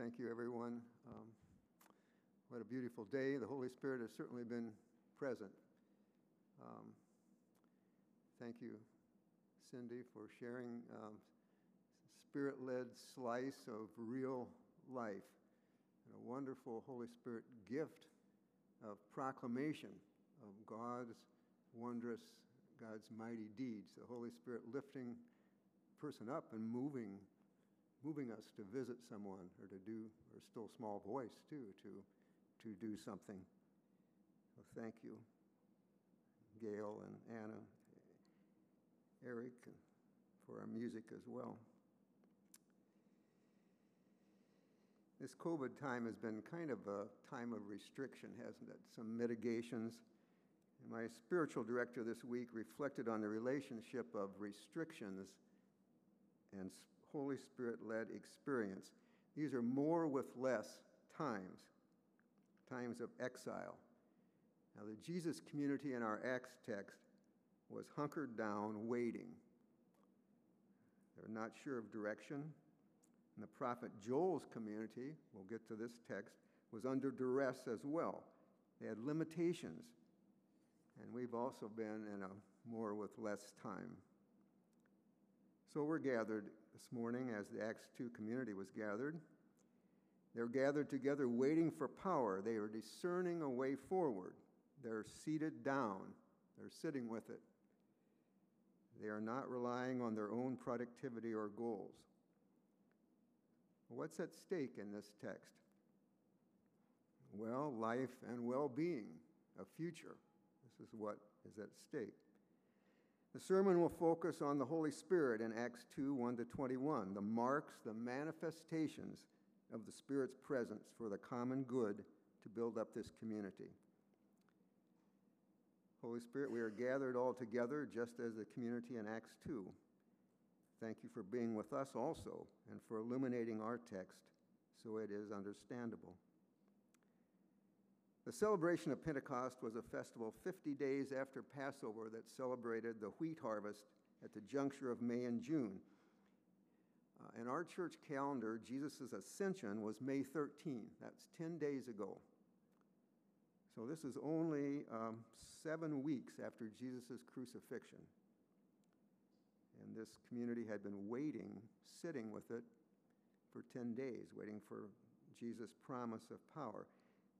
Thank you, everyone. Um, what a beautiful day. The Holy Spirit has certainly been present. Um, thank you, Cindy, for sharing um, spirit led slice of real life and a wonderful Holy Spirit gift of proclamation of God's wondrous, God's mighty deeds. The Holy Spirit lifting person up and moving moving us to visit someone or to do, or still small voice too, to, to do something. Well, thank you, Gail and Anna, Eric, for our music as well. This COVID time has been kind of a time of restriction, hasn't it? Some mitigations. And my spiritual director this week reflected on the relationship of restrictions and Holy Spirit led experience. These are more with less times, times of exile. Now, the Jesus community in our Acts text was hunkered down, waiting. They're not sure of direction. And the prophet Joel's community, we'll get to this text, was under duress as well. They had limitations. And we've also been in a more with less time. So we're gathered this morning as the Acts 2 community was gathered. They're gathered together waiting for power. They are discerning a way forward. They're seated down, they're sitting with it. They are not relying on their own productivity or goals. What's at stake in this text? Well, life and well being, a future. This is what is at stake. The sermon will focus on the Holy Spirit in Acts 2 1 to 21, the marks, the manifestations of the Spirit's presence for the common good to build up this community. Holy Spirit, we are gathered all together just as the community in Acts 2. Thank you for being with us also and for illuminating our text so it is understandable. The celebration of Pentecost was a festival 50 days after Passover that celebrated the wheat harvest at the juncture of May and June. Uh, in our church calendar, Jesus' ascension was May 13. That's 10 days ago. So this is only um, seven weeks after Jesus' crucifixion. And this community had been waiting, sitting with it for 10 days, waiting for Jesus' promise of power.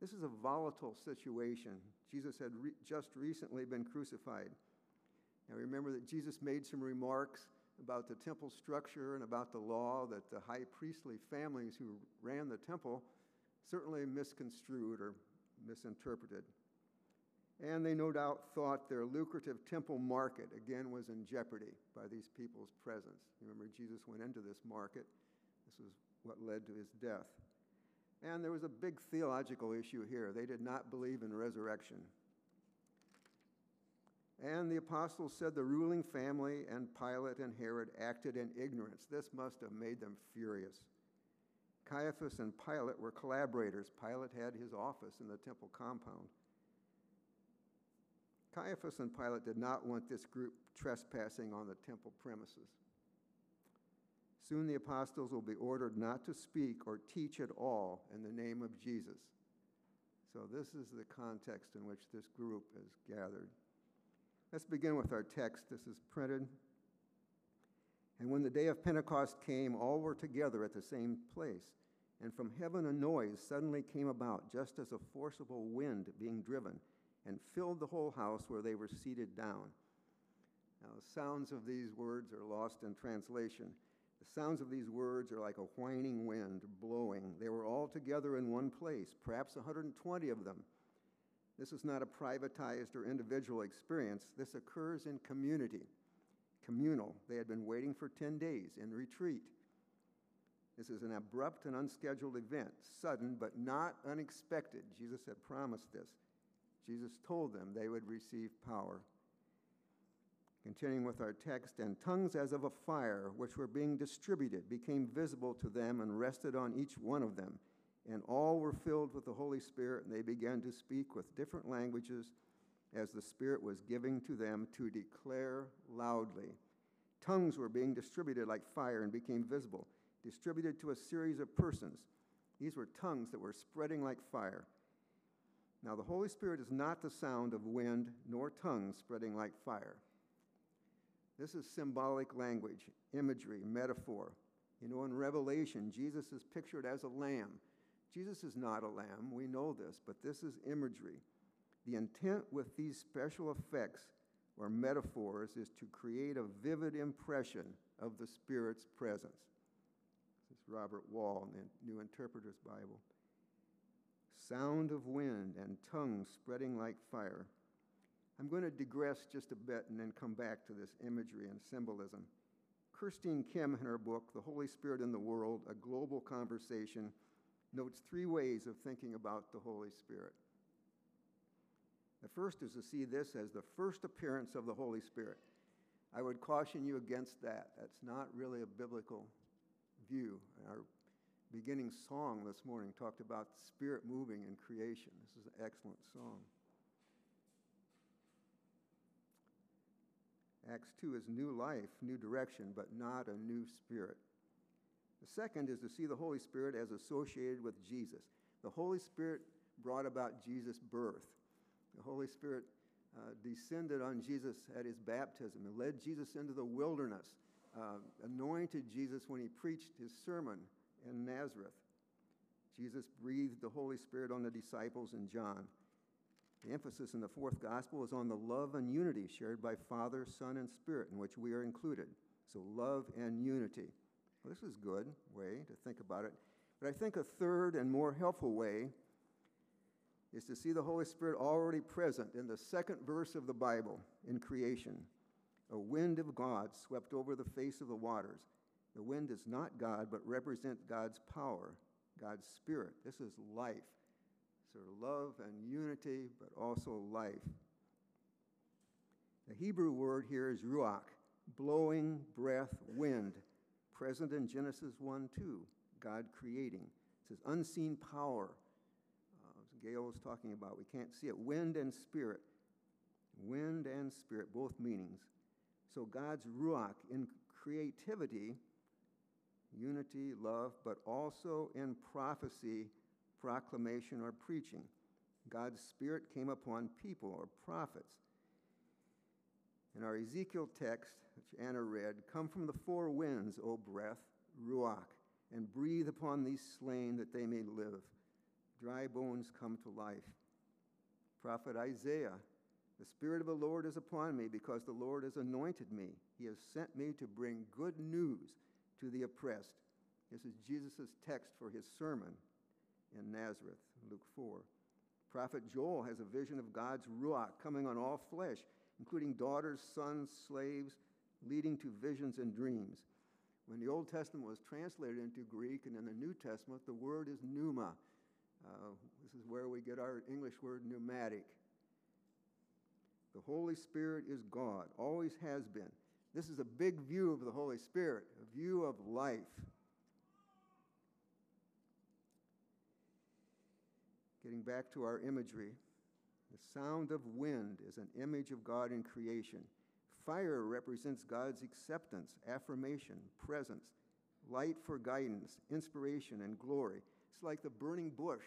This is a volatile situation. Jesus had re- just recently been crucified. Now remember that Jesus made some remarks about the temple structure and about the law that the high priestly families who ran the temple certainly misconstrued or misinterpreted. And they no doubt thought their lucrative temple market, again, was in jeopardy by these people's presence. Remember, Jesus went into this market. This is what led to his death. And there was a big theological issue here. They did not believe in resurrection. And the apostles said the ruling family and Pilate and Herod acted in ignorance. This must have made them furious. Caiaphas and Pilate were collaborators. Pilate had his office in the temple compound. Caiaphas and Pilate did not want this group trespassing on the temple premises. Soon the apostles will be ordered not to speak or teach at all in the name of Jesus. So, this is the context in which this group is gathered. Let's begin with our text. This is printed. And when the day of Pentecost came, all were together at the same place. And from heaven a noise suddenly came about, just as a forcible wind being driven, and filled the whole house where they were seated down. Now, the sounds of these words are lost in translation. The sounds of these words are like a whining wind blowing. They were all together in one place, perhaps 120 of them. This is not a privatized or individual experience. This occurs in community, communal. They had been waiting for 10 days in retreat. This is an abrupt and unscheduled event, sudden but not unexpected. Jesus had promised this. Jesus told them they would receive power. Continuing with our text, and tongues as of a fire, which were being distributed, became visible to them and rested on each one of them. And all were filled with the Holy Spirit, and they began to speak with different languages as the Spirit was giving to them to declare loudly. Tongues were being distributed like fire and became visible, distributed to a series of persons. These were tongues that were spreading like fire. Now, the Holy Spirit is not the sound of wind nor tongues spreading like fire. This is symbolic language, imagery, metaphor. You know, in Revelation, Jesus is pictured as a lamb. Jesus is not a lamb, we know this, but this is imagery. The intent with these special effects or metaphors is to create a vivid impression of the Spirit's presence. This is Robert Wall in the New Interpreter's Bible. Sound of wind and tongues spreading like fire. I'm going to digress just a bit and then come back to this imagery and symbolism. Kirsteen Kim, in her book, The Holy Spirit in the World A Global Conversation, notes three ways of thinking about the Holy Spirit. The first is to see this as the first appearance of the Holy Spirit. I would caution you against that. That's not really a biblical view. Our beginning song this morning talked about spirit moving in creation. This is an excellent song. Acts 2 is new life, new direction, but not a new spirit. The second is to see the Holy Spirit as associated with Jesus. The Holy Spirit brought about Jesus' birth. The Holy Spirit uh, descended on Jesus at his baptism and led Jesus into the wilderness, uh, anointed Jesus when he preached his sermon in Nazareth. Jesus breathed the Holy Spirit on the disciples in John. The emphasis in the fourth gospel is on the love and unity shared by Father, Son, and Spirit, in which we are included. So, love and unity. Well, this is a good way to think about it. But I think a third and more helpful way is to see the Holy Spirit already present in the second verse of the Bible in creation. A wind of God swept over the face of the waters. The wind is not God, but represents God's power, God's Spirit. This is life. Sort of love and unity, but also life. The Hebrew word here is ruach, blowing breath, wind, present in Genesis 1 2, God creating. It says unseen power uh, Gail was talking about. We can't see it. Wind and spirit. Wind and spirit, both meanings. So God's Ruach in creativity, unity, love, but also in prophecy, proclamation, or preaching. God's Spirit came upon people or prophets. In our Ezekiel text, which Anna read, come from the four winds, O breath, Ruach, and breathe upon these slain that they may live dry bones come to life. Prophet Isaiah, the Spirit of the Lord is upon me because the Lord has anointed me. He has sent me to bring good news to the oppressed. This is Jesus' text for his sermon in Nazareth, Luke 4. Prophet Joel has a vision of God's Ruach coming on all flesh, including daughters, sons, slaves, leading to visions and dreams. When the Old Testament was translated into Greek and in the New Testament, the word is pneuma, uh, this is where we get our English word pneumatic. The Holy Spirit is God, always has been. This is a big view of the Holy Spirit, a view of life. Getting back to our imagery, the sound of wind is an image of God in creation. Fire represents God's acceptance, affirmation, presence, light for guidance, inspiration, and glory. It's like the burning bush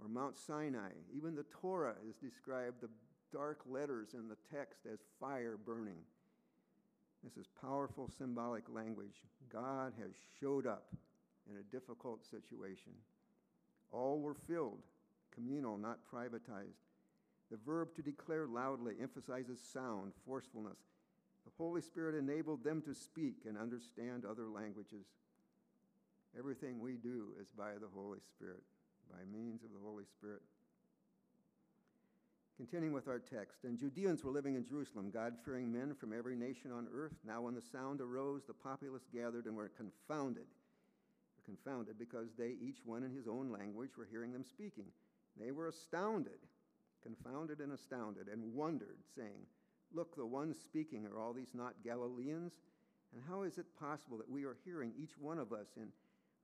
or Mount Sinai. Even the Torah is described, the dark letters in the text, as fire burning. This is powerful symbolic language. God has showed up in a difficult situation. All were filled, communal, not privatized. The verb to declare loudly emphasizes sound, forcefulness. The Holy Spirit enabled them to speak and understand other languages. Everything we do is by the Holy Spirit, by means of the Holy Spirit. Continuing with our text, and Judeans were living in Jerusalem, God fearing men from every nation on earth. Now, when the sound arose, the populace gathered and were confounded. Confounded because they, each one in his own language, were hearing them speaking. They were astounded, confounded and astounded, and wondered, saying, Look, the ones speaking, are all these not Galileans? And how is it possible that we are hearing, each one of us, in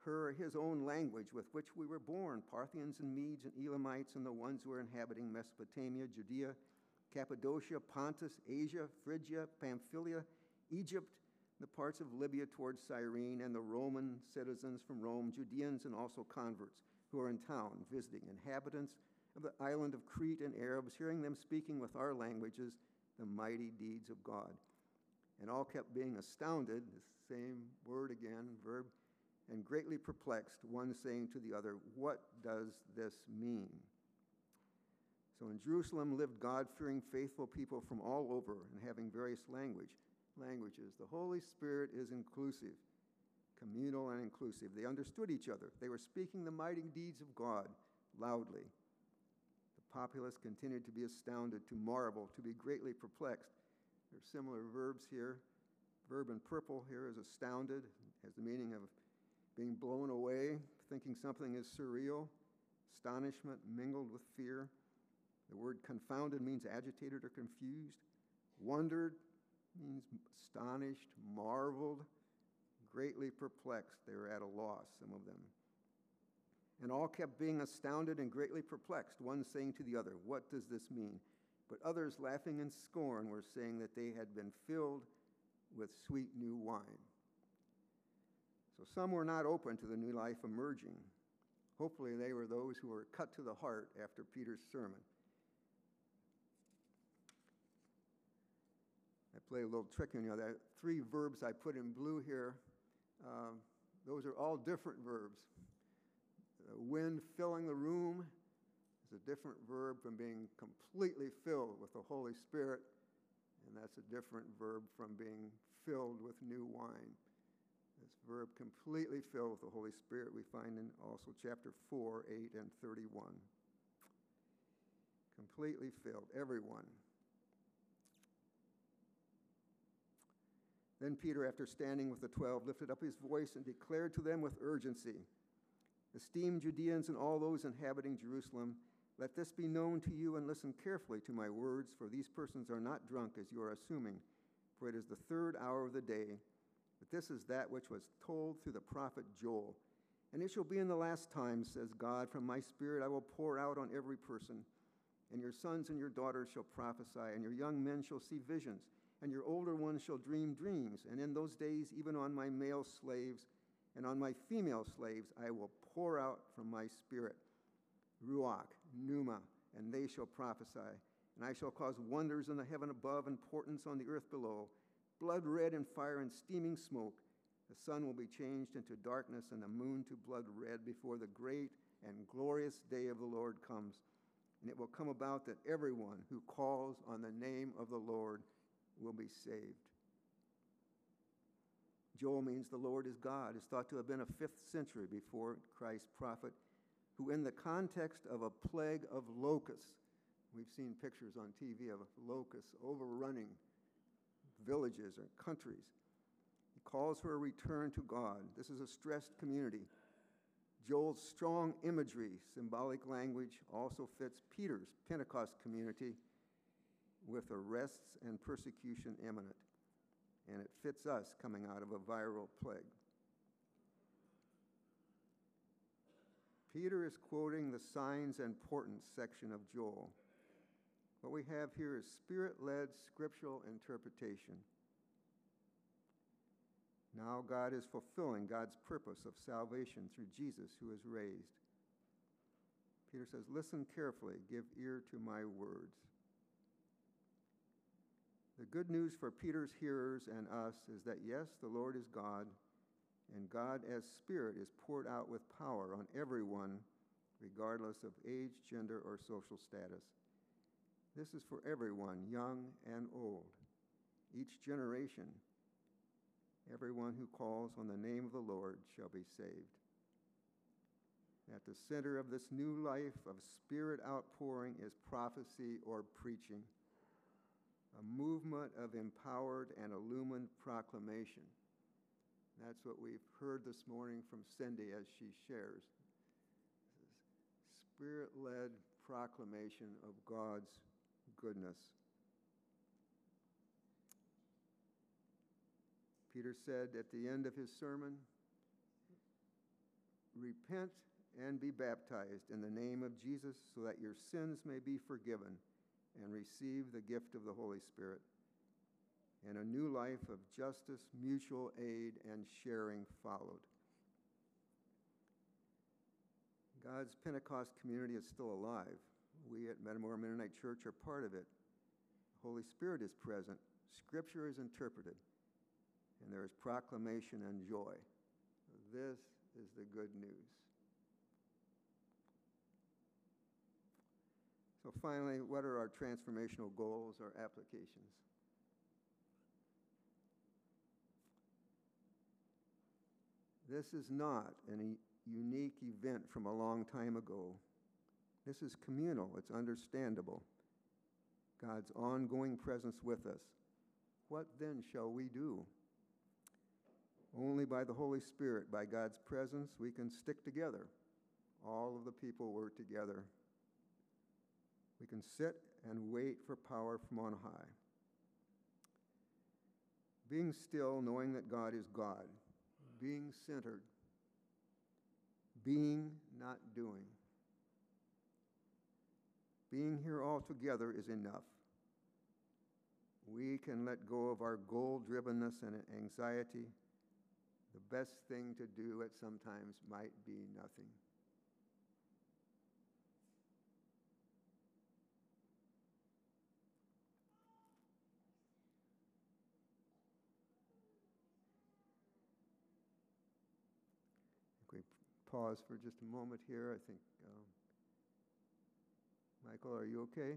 her or his own language with which we were born Parthians and Medes and Elamites and the ones who are inhabiting Mesopotamia, Judea, Cappadocia, Pontus, Asia, Phrygia, Pamphylia, Egypt, the parts of Libya towards Cyrene, and the Roman citizens from Rome, Judeans and also converts who are in town visiting, inhabitants of the island of Crete and Arabs, hearing them speaking with our languages the mighty deeds of God. And all kept being astounded, the same word again, verb, and greatly perplexed, one saying to the other, What does this mean? So in Jerusalem lived God fearing, faithful people from all over and having various language, languages. The Holy Spirit is inclusive, communal and inclusive. They understood each other. They were speaking the mighty deeds of God loudly. The populace continued to be astounded, to marvel, to be greatly perplexed. There are similar verbs here. Verb in purple here is astounded, has the meaning of being blown away, thinking something is surreal, astonishment mingled with fear. The word confounded means agitated or confused. Wondered means astonished, marveled, greatly perplexed. They were at a loss, some of them. And all kept being astounded and greatly perplexed, one saying to the other, What does this mean? But others, laughing in scorn, were saying that they had been filled with sweet new wine. So some were not open to the new life emerging. Hopefully, they were those who were cut to the heart after Peter's sermon. I play a little trick on you. There are three verbs I put in blue here. Um, those are all different verbs. The wind filling the room is a different verb from being completely filled with the Holy Spirit, and that's a different verb from being filled with new wine. This verb completely filled with the Holy Spirit we find in also chapter 4, 8, and 31. Completely filled, everyone. Then Peter, after standing with the twelve, lifted up his voice and declared to them with urgency Esteemed Judeans and all those inhabiting Jerusalem, let this be known to you and listen carefully to my words, for these persons are not drunk as you are assuming, for it is the third hour of the day. But this is that which was told through the prophet Joel. And it shall be in the last times, says God, from my spirit I will pour out on every person. And your sons and your daughters shall prophesy, and your young men shall see visions and your older ones shall dream dreams. And in those days, even on my male slaves and on my female slaves, I will pour out from my spirit Ruach, Pneuma, and they shall prophesy. And I shall cause wonders in the heaven above and portents on the earth below, blood red and fire and steaming smoke. The sun will be changed into darkness and the moon to blood red before the great and glorious day of the Lord comes. And it will come about that everyone who calls on the name of the Lord will be saved. Joel means the Lord is God. is thought to have been a fifth century before Christ's prophet, who, in the context of a plague of locusts, we've seen pictures on TV of locusts overrunning villages or countries. He calls for a return to God. This is a stressed community. Joel's strong imagery, symbolic language, also fits Peter's Pentecost community with arrests and persecution imminent. And it fits us coming out of a viral plague. Peter is quoting the signs and portents section of Joel. What we have here is spirit led scriptural interpretation. Now God is fulfilling God's purpose of salvation through Jesus who is raised. Peter says, Listen carefully, give ear to my words. The good news for Peter's hearers and us is that yes, the Lord is God, and God as Spirit is poured out with power on everyone, regardless of age, gender, or social status. This is for everyone, young and old, each generation. Everyone who calls on the name of the Lord shall be saved. At the center of this new life of spirit outpouring is prophecy or preaching a movement of empowered and illumined proclamation. That's what we've heard this morning from Cindy as she shares. Spirit led proclamation of God's goodness. Peter said at the end of his sermon, Repent and be baptized in the name of Jesus so that your sins may be forgiven and receive the gift of the Holy Spirit. and a new life of justice, mutual aid, and sharing followed. God's Pentecost community is still alive. We at Metamora Mennonite Church are part of it. The Holy Spirit is present, Scripture is interpreted, and there is proclamation and joy. This is the good news. So, finally, what are our transformational goals or applications? This is not a unique event from a long time ago. This is communal, it's understandable. God's ongoing presence with us. What then shall we do? Only by the Holy Spirit, by God's presence, we can stick together. All of the people work together. We can sit and wait for power from on high. Being still, knowing that God is God. Being centered. Being, not doing. Being here all together is enough. We can let go of our goal drivenness and anxiety. The best thing to do at sometimes might be nothing. we pause for just a moment here. I think, um, Michael, are you okay?